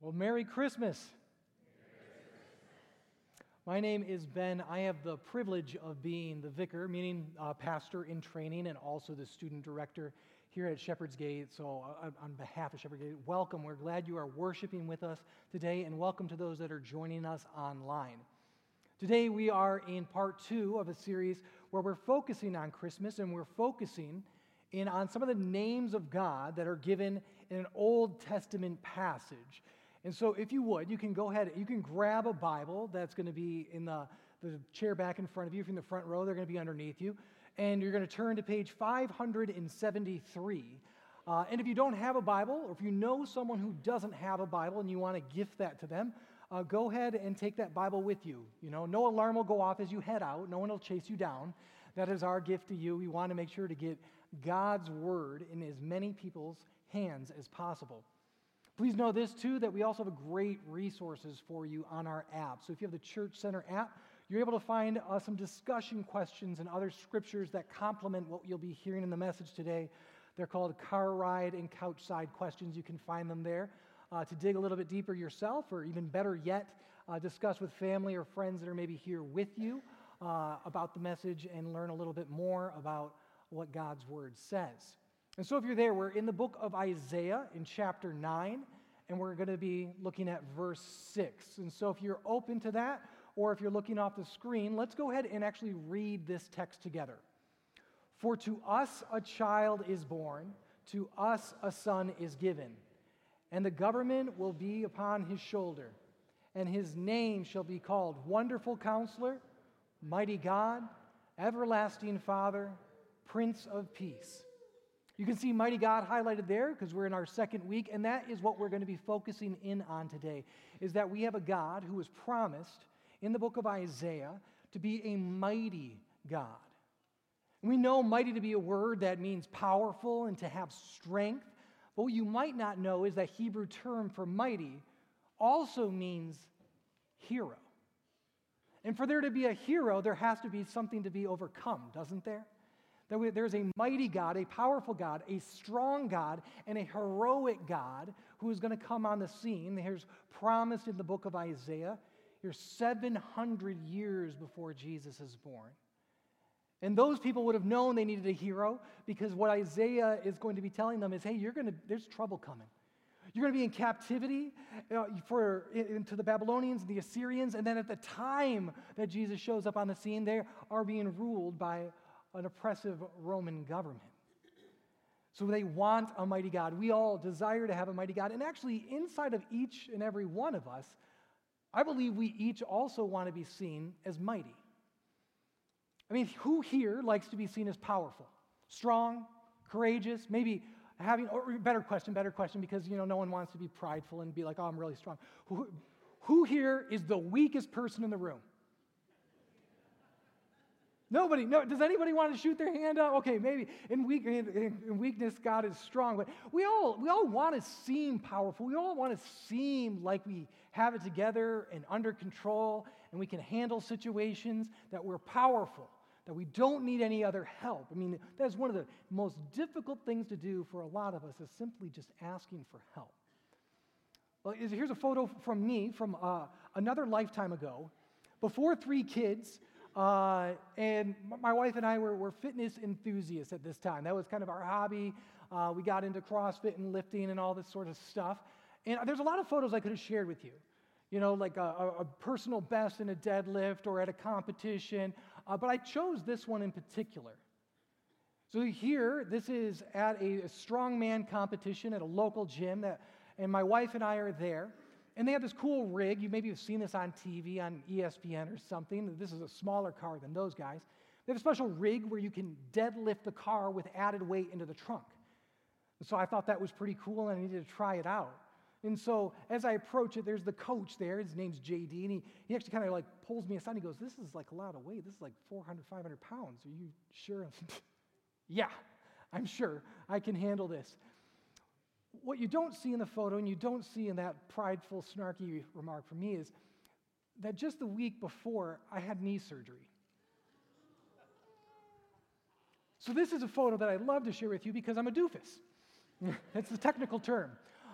Well, Merry Christmas. My name is Ben. I have the privilege of being the vicar, meaning uh, pastor in training, and also the student director here at Shepherd's Gate. So, uh, on behalf of Shepherd's Gate, welcome. We're glad you are worshiping with us today, and welcome to those that are joining us online. Today, we are in part two of a series where we're focusing on Christmas, and we're focusing in on some of the names of God that are given in an Old Testament passage. And so, if you would, you can go ahead, you can grab a Bible that's going to be in the, the chair back in front of you. If you're in the front row, they're going to be underneath you. And you're going to turn to page 573. Uh, and if you don't have a Bible, or if you know someone who doesn't have a Bible and you want to gift that to them, uh, go ahead and take that Bible with you. You know, no alarm will go off as you head out, no one will chase you down. That is our gift to you. We want to make sure to get God's Word in as many people's hands as possible. Please know this too that we also have great resources for you on our app. So if you have the Church Center app, you're able to find uh, some discussion questions and other scriptures that complement what you'll be hearing in the message today. They're called car ride and couch side questions. You can find them there. Uh, to dig a little bit deeper yourself, or even better yet, uh, discuss with family or friends that are maybe here with you uh, about the message and learn a little bit more about what God's Word says. And so, if you're there, we're in the book of Isaiah in chapter 9, and we're going to be looking at verse 6. And so, if you're open to that, or if you're looking off the screen, let's go ahead and actually read this text together. For to us a child is born, to us a son is given, and the government will be upon his shoulder, and his name shall be called Wonderful Counselor, Mighty God, Everlasting Father, Prince of Peace. You can see Mighty God highlighted there because we're in our second week, and that is what we're going to be focusing in on today, is that we have a God who was promised in the book of Isaiah to be a mighty God. We know mighty to be a word that means powerful and to have strength, but what you might not know is that Hebrew term for mighty also means hero. And for there to be a hero, there has to be something to be overcome, doesn't there? That there's a mighty God, a powerful God, a strong God, and a heroic God who is going to come on the scene. There's promised in the book of Isaiah. Here's 700 years before Jesus is born. And those people would have known they needed a hero because what Isaiah is going to be telling them is hey, you're going to, there's trouble coming. You're going to be in captivity for, into the Babylonians and the Assyrians. And then at the time that Jesus shows up on the scene, they are being ruled by an oppressive Roman government. So they want a mighty God. We all desire to have a mighty God. And actually, inside of each and every one of us, I believe we each also want to be seen as mighty. I mean, who here likes to be seen as powerful, strong, courageous, maybe having, or better question, better question, because, you know, no one wants to be prideful and be like, oh, I'm really strong. Who, who here is the weakest person in the room? Nobody. No. Does anybody want to shoot their hand up? Okay, maybe in, weak, in, in, weakness, God is strong. But we all we all want to seem powerful. We all want to seem like we have it together and under control, and we can handle situations. That we're powerful. That we don't need any other help. I mean, that's one of the most difficult things to do for a lot of us is simply just asking for help. Well, here's a photo from me from uh, another lifetime ago. Before three kids, uh, and my wife and I were, were, fitness enthusiasts at this time. That was kind of our hobby. Uh, we got into CrossFit and lifting and all this sort of stuff. And there's a lot of photos I could have shared with you. You know, like a, a personal best in a deadlift or at a competition. Uh, but I chose this one in particular. So here, this is at a, a strongman competition at a local gym, that, and my wife and I are there. And they have this cool rig. You maybe have seen this on TV, on ESPN or something. This is a smaller car than those guys. They have a special rig where you can deadlift the car with added weight into the trunk. So I thought that was pretty cool and I needed to try it out. And so as I approach it, there's the coach there. His name's JD. And he, he actually kind of like pulls me aside. And he goes, This is like a lot of weight. This is like 400, 500 pounds. Are you sure? yeah, I'm sure I can handle this what you don't see in the photo and you don't see in that prideful, snarky remark from me is that just the week before, I had knee surgery. So, this is a photo that I love to share with you because I'm a doofus. That's the technical term.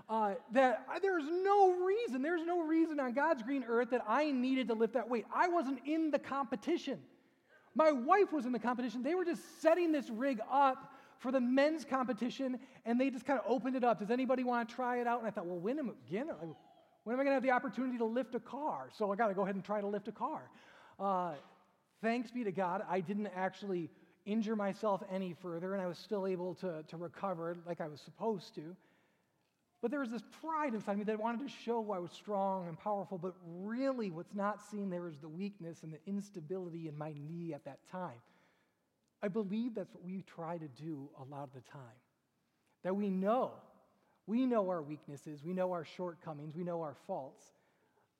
uh, that there's no reason, there's no reason on God's green earth that I needed to lift that weight. I wasn't in the competition. My wife was in the competition. They were just setting this rig up for the men's competition, and they just kind of opened it up. Does anybody want to try it out? And I thought, well, when am, again, when am I going to have the opportunity to lift a car? So I got to go ahead and try to lift a car. Uh, thanks be to God, I didn't actually injure myself any further, and I was still able to, to recover like I was supposed to. But there was this pride inside me that wanted to show I was strong and powerful, but really what's not seen there is the weakness and the instability in my knee at that time. I believe that's what we try to do a lot of the time. That we know, we know our weaknesses, we know our shortcomings, we know our faults,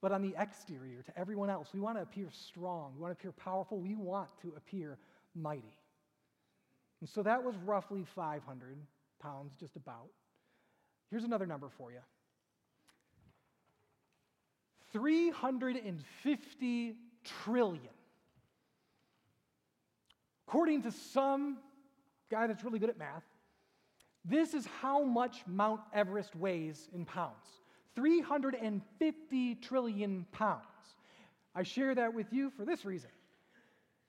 but on the exterior, to everyone else, we want to appear strong, we want to appear powerful, we want to appear mighty. And so that was roughly 500 pounds, just about. Here's another number for you 350 trillion. According to some guy that's really good at math, this is how much Mount Everest weighs in pounds 350 trillion pounds. I share that with you for this reason.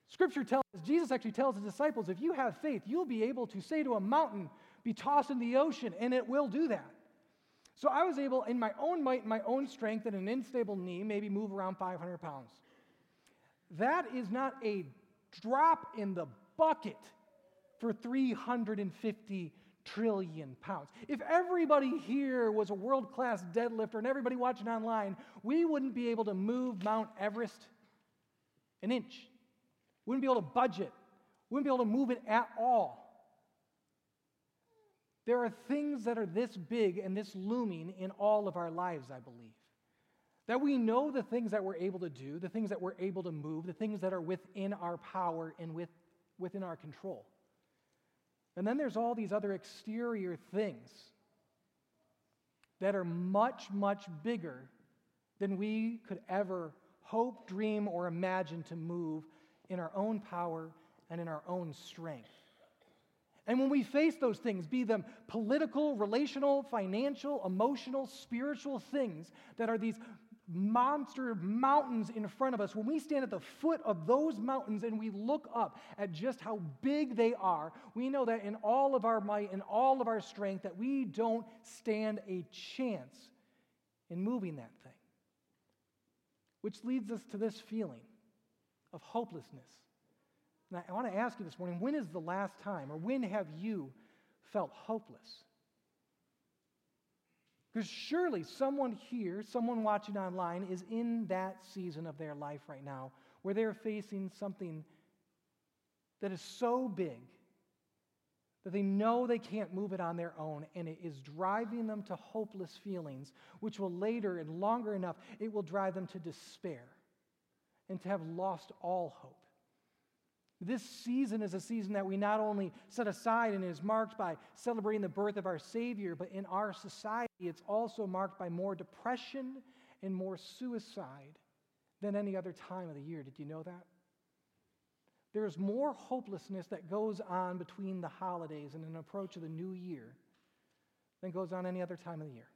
Scripture tells us, Jesus actually tells his disciples, if you have faith, you'll be able to say to a mountain, be tossed in the ocean, and it will do that. So I was able, in my own might my own strength and an unstable knee, maybe move around 500 pounds. That is not a drop in the bucket for 350 trillion pounds. If everybody here was a world class deadlifter and everybody watching online, we wouldn't be able to move Mount Everest an inch. Wouldn't be able to budget. Wouldn't be able to move it at all. There are things that are this big and this looming in all of our lives, I believe. That we know the things that we're able to do, the things that we're able to move, the things that are within our power and with, within our control. And then there's all these other exterior things that are much, much bigger than we could ever hope, dream, or imagine to move in our own power and in our own strength. And when we face those things, be them political, relational, financial, emotional, spiritual things that are these monster mountains in front of us, when we stand at the foot of those mountains and we look up at just how big they are, we know that in all of our might and all of our strength that we don't stand a chance in moving that thing. Which leads us to this feeling of hopelessness. And I want to ask you this morning when is the last time, or when have you felt hopeless? Because surely someone here, someone watching online, is in that season of their life right now where they're facing something that is so big that they know they can't move it on their own, and it is driving them to hopeless feelings, which will later and longer enough, it will drive them to despair and to have lost all hope. This season is a season that we not only set aside and is marked by celebrating the birth of our Savior, but in our society, it's also marked by more depression and more suicide than any other time of the year. Did you know that? There's more hopelessness that goes on between the holidays and an approach of the new year than goes on any other time of the year.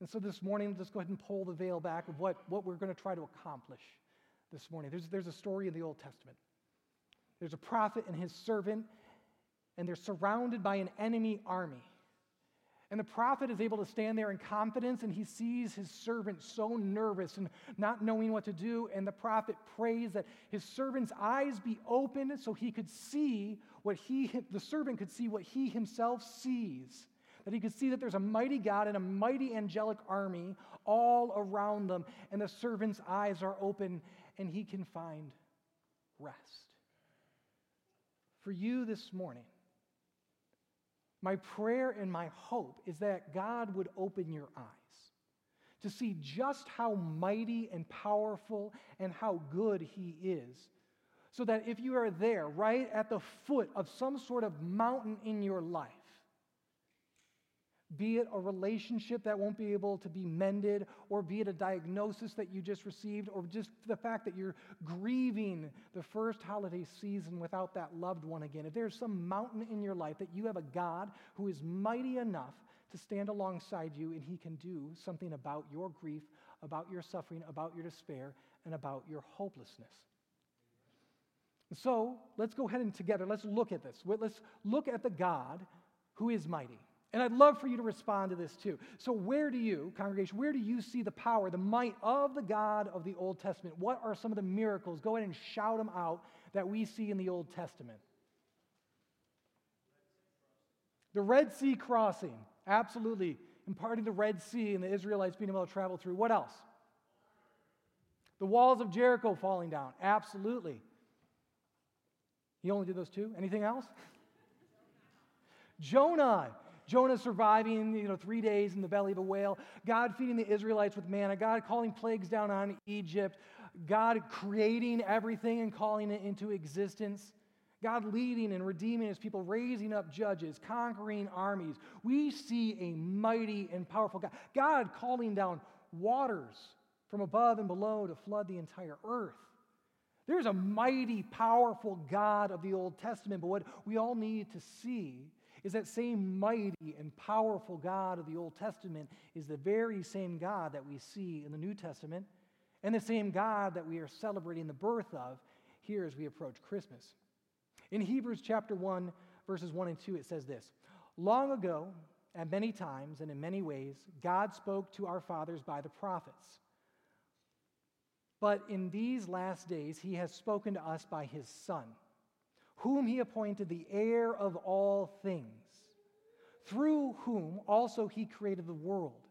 And so this morning, let's go ahead and pull the veil back of what, what we're going to try to accomplish this morning. There's, there's a story in the Old Testament. There's a prophet and his servant, and they're surrounded by an enemy army. And the prophet is able to stand there in confidence, and he sees his servant so nervous and not knowing what to do. And the prophet prays that his servant's eyes be opened so he could see what he, the servant could see what he himself sees that he could see that there's a mighty God and a mighty angelic army all around them, and the servant's eyes are open, and he can find rest. For you this morning, my prayer and my hope is that God would open your eyes to see just how mighty and powerful and how good He is. So that if you are there, right at the foot of some sort of mountain in your life, be it a relationship that won't be able to be mended, or be it a diagnosis that you just received, or just the fact that you're grieving the first holiday season without that loved one again. If there's some mountain in your life that you have a God who is mighty enough to stand alongside you, and He can do something about your grief, about your suffering, about your despair, and about your hopelessness. So let's go ahead and together, let's look at this. Let's look at the God who is mighty. And I'd love for you to respond to this too. So, where do you, congregation, where do you see the power, the might of the God of the Old Testament? What are some of the miracles? Go ahead and shout them out that we see in the Old Testament. The Red Sea crossing, absolutely. Imparting the Red Sea and the Israelites being able to travel through. What else? The walls of Jericho falling down, absolutely. He only did those two. Anything else? Jonah. Jonah surviving, you know, three days in the belly of a whale. God feeding the Israelites with manna. God calling plagues down on Egypt. God creating everything and calling it into existence. God leading and redeeming his people, raising up judges, conquering armies. We see a mighty and powerful God. God calling down waters from above and below to flood the entire earth. There's a mighty, powerful God of the Old Testament, but what we all need to see is that same mighty and powerful God of the Old Testament is the very same God that we see in the New Testament and the same God that we are celebrating the birth of here as we approach Christmas. In Hebrews chapter 1, verses 1 and 2, it says this Long ago, at many times and in many ways, God spoke to our fathers by the prophets. But in these last days, he has spoken to us by his Son, whom he appointed the heir of all things, through whom also he created the world.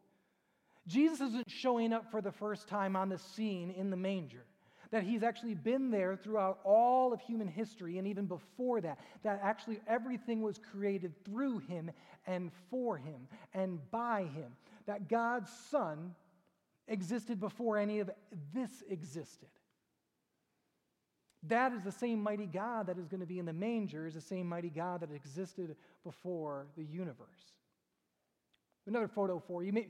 Jesus isn't showing up for the first time on the scene in the manger that he's actually been there throughout all of human history and even before that, that actually everything was created through him and for him and by him, that God's Son existed before any of this existed. That is the same mighty God that is going to be in the manger, is the same mighty God that existed before the universe. Another photo for you.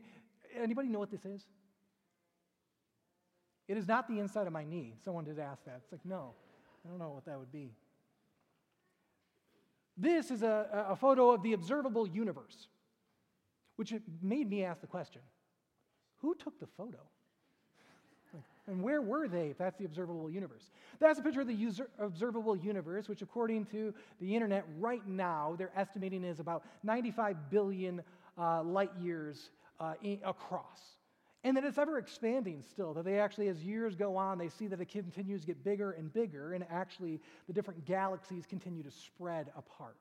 Anybody know what this is? It is not the inside of my knee. Someone did ask that. It's like, no, I don't know what that would be. This is a, a photo of the observable universe, which made me ask the question who took the photo? And where were they if that's the observable universe? That's a picture of the observable universe, which, according to the internet, right now, they're estimating is about 95 billion uh, light years uh, in, across. And that it's ever expanding still, that they actually, as years go on, they see that it continues to get bigger and bigger, and actually the different galaxies continue to spread apart.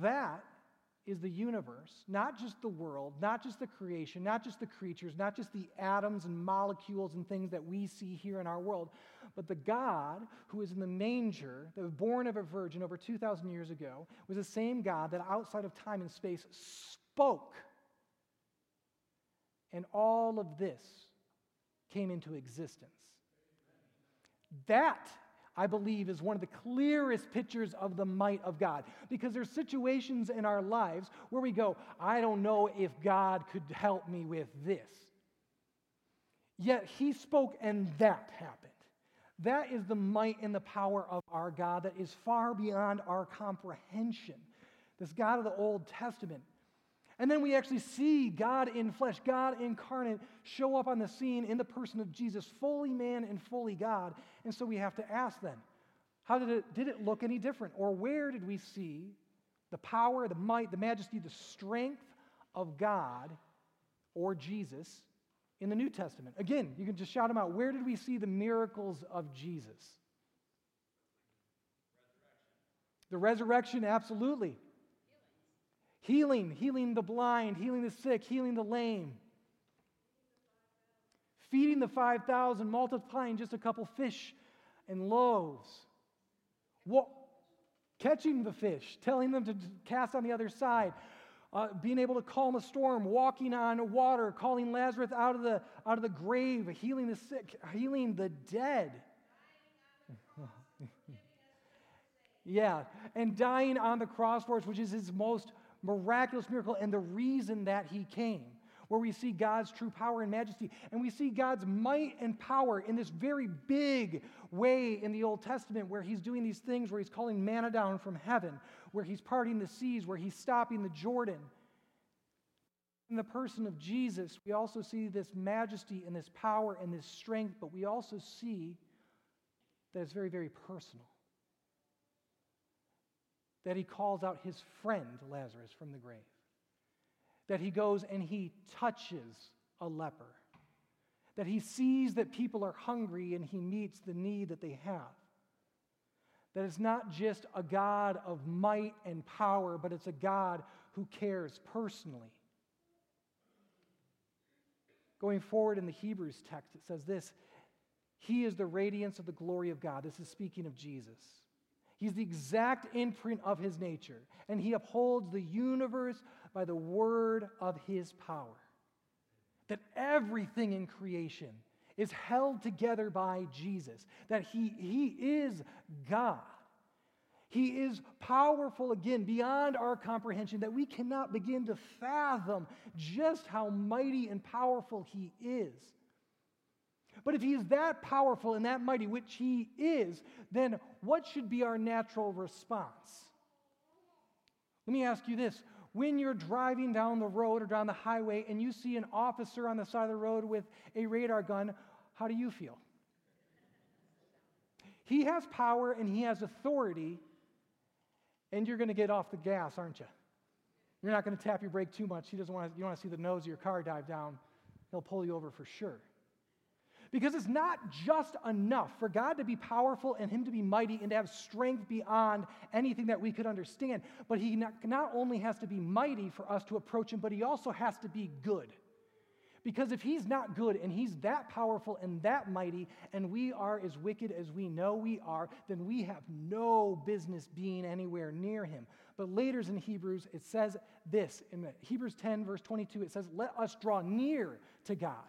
That is the universe, not just the world, not just the creation, not just the creatures, not just the atoms and molecules and things that we see here in our world, but the God who is in the manger, that was born of a virgin over 2,000 years ago, was the same God that outside of time and space spoke and all of this came into existence. That, I believe, is one of the clearest pictures of the might of God. Because there's situations in our lives where we go, I don't know if God could help me with this. Yet he spoke and that happened. That is the might and the power of our God that is far beyond our comprehension. This God of the Old Testament and then we actually see God in flesh, God incarnate, show up on the scene in the person of Jesus, fully man and fully God. And so we have to ask then, how did it, did it look any different? Or where did we see the power, the might, the majesty, the strength of God or Jesus in the New Testament? Again, you can just shout them out. Where did we see the miracles of Jesus? The resurrection, absolutely. Healing, healing the blind, healing the sick, healing the lame. Feeding the 5,000, multiplying just a couple fish and loaves. What, catching the fish, telling them to cast on the other side. Uh, being able to calm a storm, walking on water, calling Lazarus out of the, out of the grave, healing the sick, healing the dead. yeah, and dying on the cross for us, which is his most miraculous miracle and the reason that he came. where we see God's true power and majesty. And we see God's might and power in this very big way in the Old Testament, where He's doing these things, where He's calling manna down from heaven, where He's parting the seas, where He's stopping the Jordan. In the person of Jesus, we also see this majesty and this power and this strength, but we also see that it's very, very personal. That he calls out his friend Lazarus from the grave. That he goes and he touches a leper. That he sees that people are hungry and he meets the need that they have. That it's not just a God of might and power, but it's a God who cares personally. Going forward in the Hebrews text, it says this He is the radiance of the glory of God. This is speaking of Jesus. He's the exact imprint of his nature, and he upholds the universe by the word of his power. That everything in creation is held together by Jesus, that he, he is God. He is powerful again beyond our comprehension that we cannot begin to fathom just how mighty and powerful He is. But if He is that powerful and that mighty, which He is, then what should be our natural response? Let me ask you this. When you're driving down the road or down the highway and you see an officer on the side of the road with a radar gun, how do you feel? He has power and he has authority and you're going to get off the gas, aren't you? You're not going to tap your brake too much. He doesn't want to, you don't want to see the nose of your car dive down. He'll pull you over for sure. Because it's not just enough for God to be powerful and Him to be mighty and to have strength beyond anything that we could understand. But He not, not only has to be mighty for us to approach Him, but He also has to be good. Because if he's not good and he's that powerful and that mighty, and we are as wicked as we know we are, then we have no business being anywhere near him. But later in Hebrews, it says this in Hebrews 10, verse 22, it says, Let us draw near to God.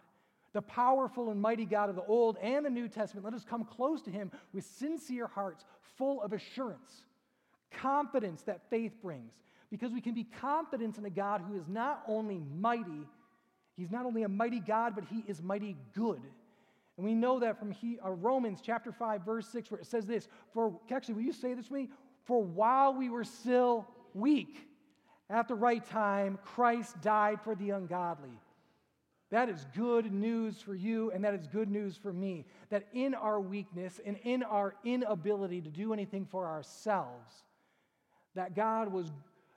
The powerful and mighty God of the Old and the New Testament, let us come close to him with sincere hearts, full of assurance, confidence that faith brings. Because we can be confident in a God who is not only mighty, He's not only a mighty God, but he is mighty good. And we know that from he, uh, Romans chapter 5, verse 6, where it says this For, actually, will you say this with me? For while we were still weak, at the right time, Christ died for the ungodly. That is good news for you, and that is good news for me. That in our weakness and in our inability to do anything for ourselves, that God was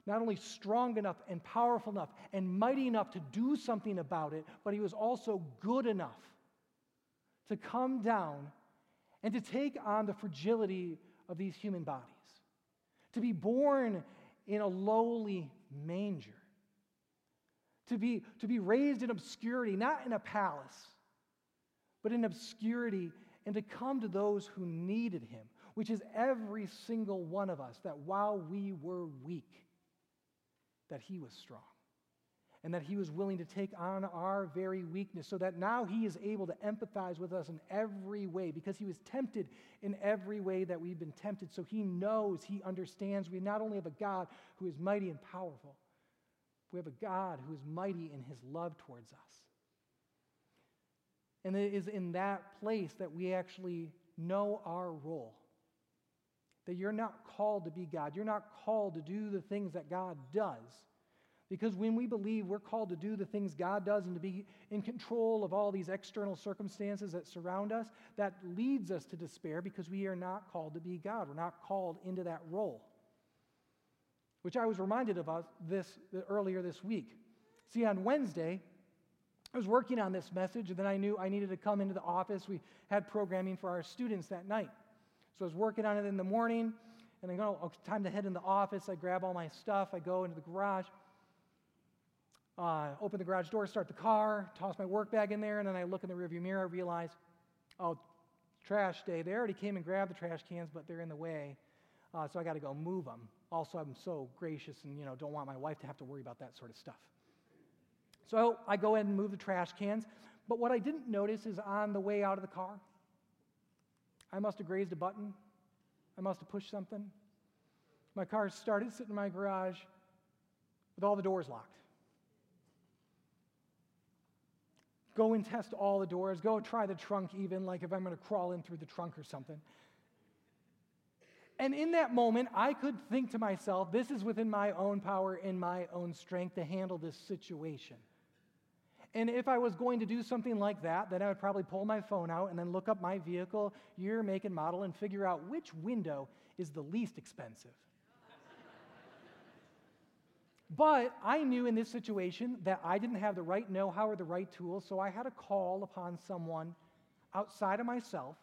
not only strong enough and powerful enough and mighty enough to do something about it, but he was also good enough to come down and to take on the fragility of these human bodies, to be born in a lowly manger, to be, to be raised in obscurity, not in a palace, but in obscurity, and to come to those who needed him, which is every single one of us, that while we were weak, that he was strong and that he was willing to take on our very weakness so that now he is able to empathize with us in every way because he was tempted in every way that we've been tempted. So he knows, he understands. We not only have a God who is mighty and powerful, we have a God who is mighty in his love towards us. And it is in that place that we actually know our role. That you're not called to be God. You're not called to do the things that God does. Because when we believe we're called to do the things God does and to be in control of all these external circumstances that surround us, that leads us to despair because we are not called to be God. We're not called into that role. Which I was reminded of this earlier this week. See, on Wednesday, I was working on this message, and then I knew I needed to come into the office. We had programming for our students that night. So I was working on it in the morning, and I go, oh, time to head in the office. I grab all my stuff, I go into the garage, uh, open the garage door, start the car, toss my work bag in there, and then I look in the rearview mirror, I realize, oh, trash day. They already came and grabbed the trash cans, but they're in the way, uh, so I got to go move them. Also, I'm so gracious and you know don't want my wife to have to worry about that sort of stuff. So I go in and move the trash cans. But what I didn't notice is on the way out of the car, I must have grazed a button. I must have pushed something. My car started, sitting in my garage with all the doors locked. go and test all the doors, go try the trunk, even like if I'm going to crawl in through the trunk or something. And in that moment, I could think to myself, this is within my own power and my own strength to handle this situation. And if I was going to do something like that, then I would probably pull my phone out and then look up my vehicle, year, make, and model, and figure out which window is the least expensive. but I knew in this situation that I didn't have the right know how or the right tools, so I had to call upon someone outside of myself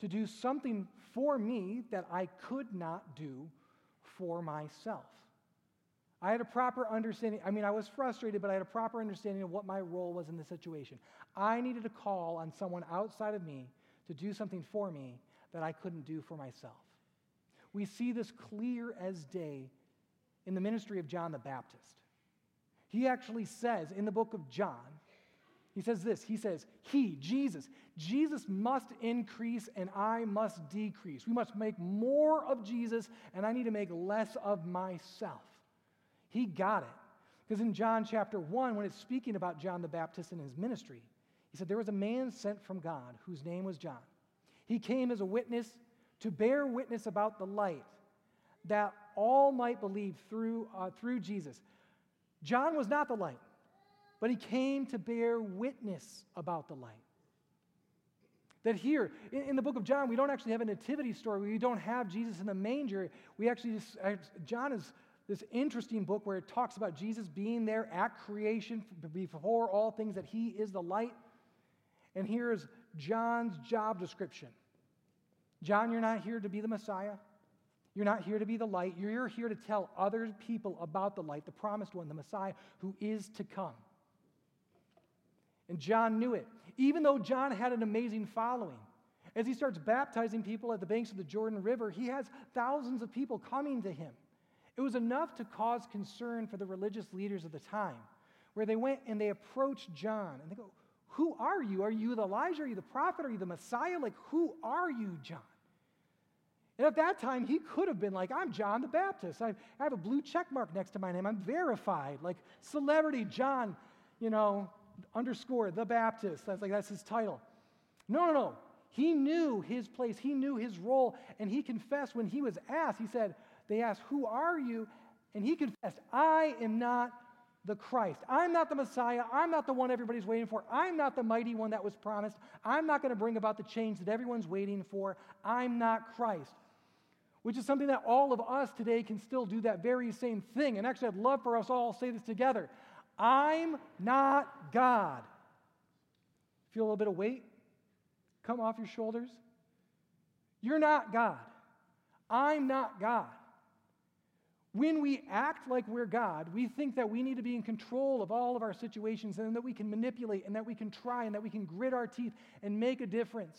to do something for me that I could not do for myself. I had a proper understanding. I mean, I was frustrated, but I had a proper understanding of what my role was in the situation. I needed to call on someone outside of me to do something for me that I couldn't do for myself. We see this clear as day in the ministry of John the Baptist. He actually says in the book of John, he says this He says, He, Jesus, Jesus must increase and I must decrease. We must make more of Jesus and I need to make less of myself. He got it. Because in John chapter 1, when it's speaking about John the Baptist and his ministry, he said, There was a man sent from God whose name was John. He came as a witness to bear witness about the light that all might believe through, uh, through Jesus. John was not the light, but he came to bear witness about the light. That here, in, in, the book of John, we don't actually have a nativity story. We don't have Jesus in the manger. We actually just, John is this interesting book where it talks about Jesus being there at creation before all things, that he is the light. And here's John's job description John, you're not here to be the Messiah. You're not here to be the light. You're here to tell other people about the light, the promised one, the Messiah who is to come. And John knew it. Even though John had an amazing following, as he starts baptizing people at the banks of the Jordan River, he has thousands of people coming to him. It was enough to cause concern for the religious leaders of the time, where they went and they approached John and they go, Who are you? Are you the Elijah? Are you the prophet? Are you the Messiah? Like, who are you, John? And at that time, he could have been like, I'm John the Baptist. I, have a blue check mark next to my name. I'm verified. Like, celebrity John, you know, underscore the Baptist. That's like, that's his title. No, no, no. He knew his place, he knew his role, and he confessed when he was asked, he said, they asked, Who are you? And he confessed, I am not the Christ. I'm not the Messiah. I'm not the one everybody's waiting for. I'm not the mighty one that was promised. I'm not going to bring about the change that everyone's waiting for. I'm not Christ. Which is something that all of us today can still do that very same thing. And actually, I'd love for us all to say this together I'm not God. Feel a little bit of weight come off your shoulders? You're not God. I'm not God. When we act like we're God, we think that we need to be in control of all of our situations and that we can manipulate and that we can try and that we can grit our teeth and make a difference.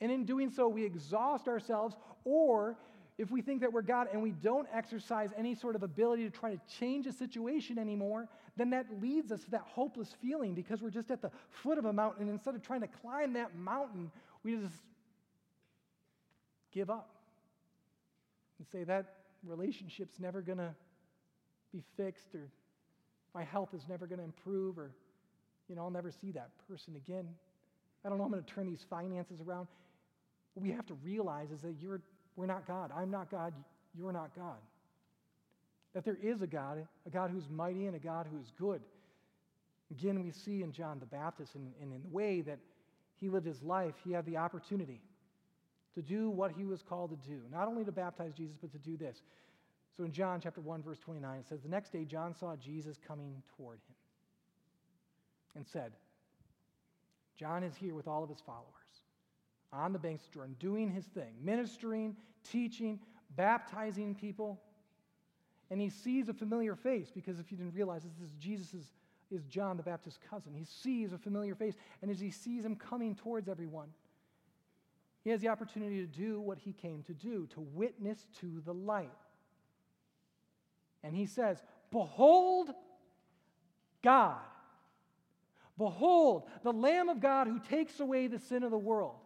And in doing so, we exhaust ourselves, or if we think that we're God and we don't exercise any sort of ability to try to change a situation anymore, then that leads us to that hopeless feeling because we're just at the foot of a mountain. And instead of trying to climb that mountain, we just give up and say that relationship's never going to be fixed or my health is never going to improve or you know i'll never see that person again i don't know i'm going to turn these finances around what we have to realize is that you're we're not god. I'm not god you're not god. That there is a god a god who's mighty and a god who is good. Again we see in john the baptist and, and in the way that he lived his life he had the opportunity to do what he was called to do, not only to baptize Jesus, but to do this. So in John chapter 1, verse 29, it says, The next day John saw Jesus coming toward him and said, John is here with all of his followers on the banks of Jordan, doing his thing, ministering, teaching, baptizing people. And he sees a familiar face because if you didn't realize this, this is Jesus' is John the Baptist's cousin. He sees a familiar face, and as he sees him coming towards everyone, he has the opportunity to do what he came to do, to witness to the light. And he says, Behold God. Behold, the Lamb of God who takes away the sin of the world.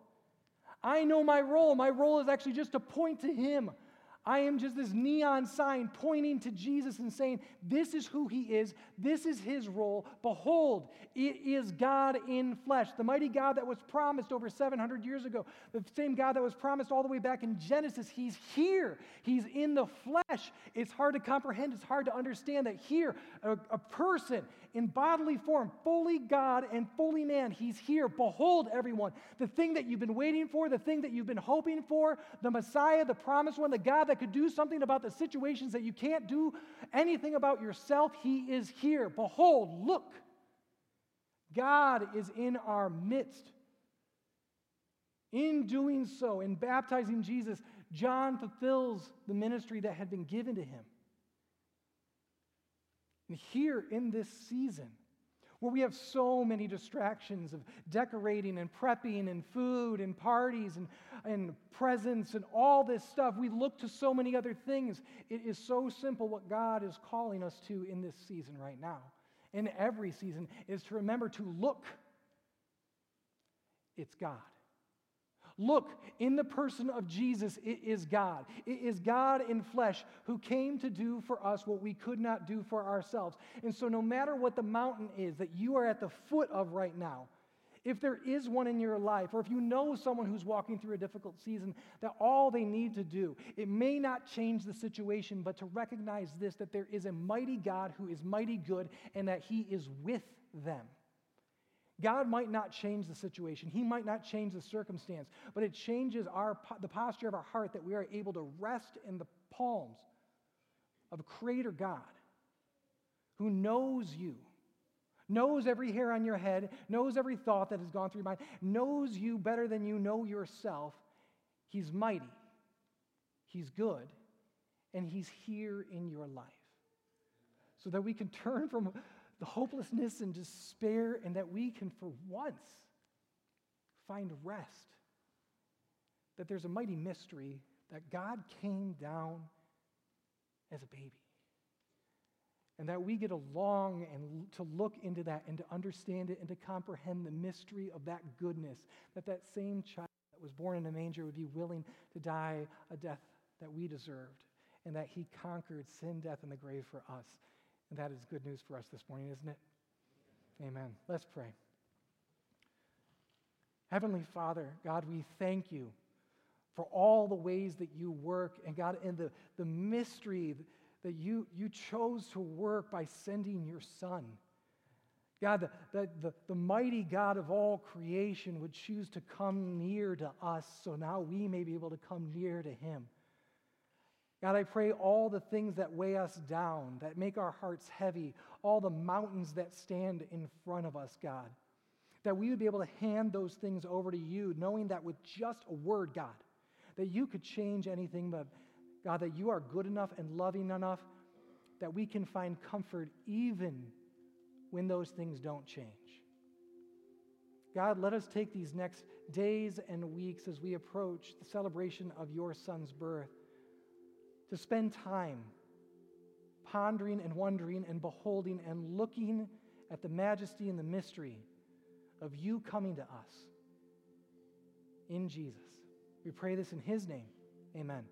I know my role. My role is actually just to point to him. I am just this neon sign pointing to Jesus and saying, This is who he is. This is his role. Behold, it is God in flesh, the mighty God that was promised over 700 years ago, the same God that was promised all the way back in Genesis. He's here, he's in the flesh. It's hard to comprehend, it's hard to understand that here, a, a person in bodily form, fully God and fully man, he's here. Behold, everyone, the thing that you've been waiting for, the thing that you've been hoping for, the Messiah, the promised one, the God that that could do something about the situations that you can't do anything about yourself, He is here. Behold, look, God is in our midst. In doing so, in baptizing Jesus, John fulfills the ministry that had been given to him. And here in this season, where we have so many distractions of decorating and prepping and food and parties and, and presents and all this stuff. We look to so many other things. It is so simple what God is calling us to in this season right now. In every season, is to remember to look. It's God. Look, in the person of Jesus, it is God. It is God in flesh who came to do for us what we could not do for ourselves. And so, no matter what the mountain is that you are at the foot of right now, if there is one in your life, or if you know someone who's walking through a difficult season, that all they need to do, it may not change the situation, but to recognize this that there is a mighty God who is mighty good and that he is with them. God might not change the situation. He might not change the circumstance, but it changes our, the posture of our heart that we are able to rest in the palms of a creator God who knows you, knows every hair on your head, knows every thought that has gone through your mind, knows you better than you know yourself. He's mighty, He's good, and He's here in your life. So that we can turn from the hopelessness and despair, and that we can, for once, find rest. That there's a mighty mystery that God came down as a baby. And that we get along and to look into that and to understand it and to comprehend the mystery of that goodness. That that same child that was born in a manger would be willing to die a death that we deserved. And that he conquered sin, death, and the grave for us. And that is good news for us this morning, isn't it? Amen. Let's pray. Heavenly Father, God, we thank you for all the ways that you work, and God, in the, the mystery that you, you chose to work by sending your Son. God, the, the, the, the, mighty God of all creation would choose to come near to us so now we may be able to come near to him. God, I pray all the things that weigh us down, that make our hearts heavy, all the mountains that stand in front of us, God, that we would be able to hand those things over to you, knowing that with just a word, God, that you could change anything, but God, that you are good enough and loving enough that we can find comfort even when those things don't change. God, let us take these next days and weeks as we approach the celebration of your son's birth to spend time pondering and wondering and beholding and looking at the majesty and the mystery of you coming to us in Jesus. We pray this in his name. Amen.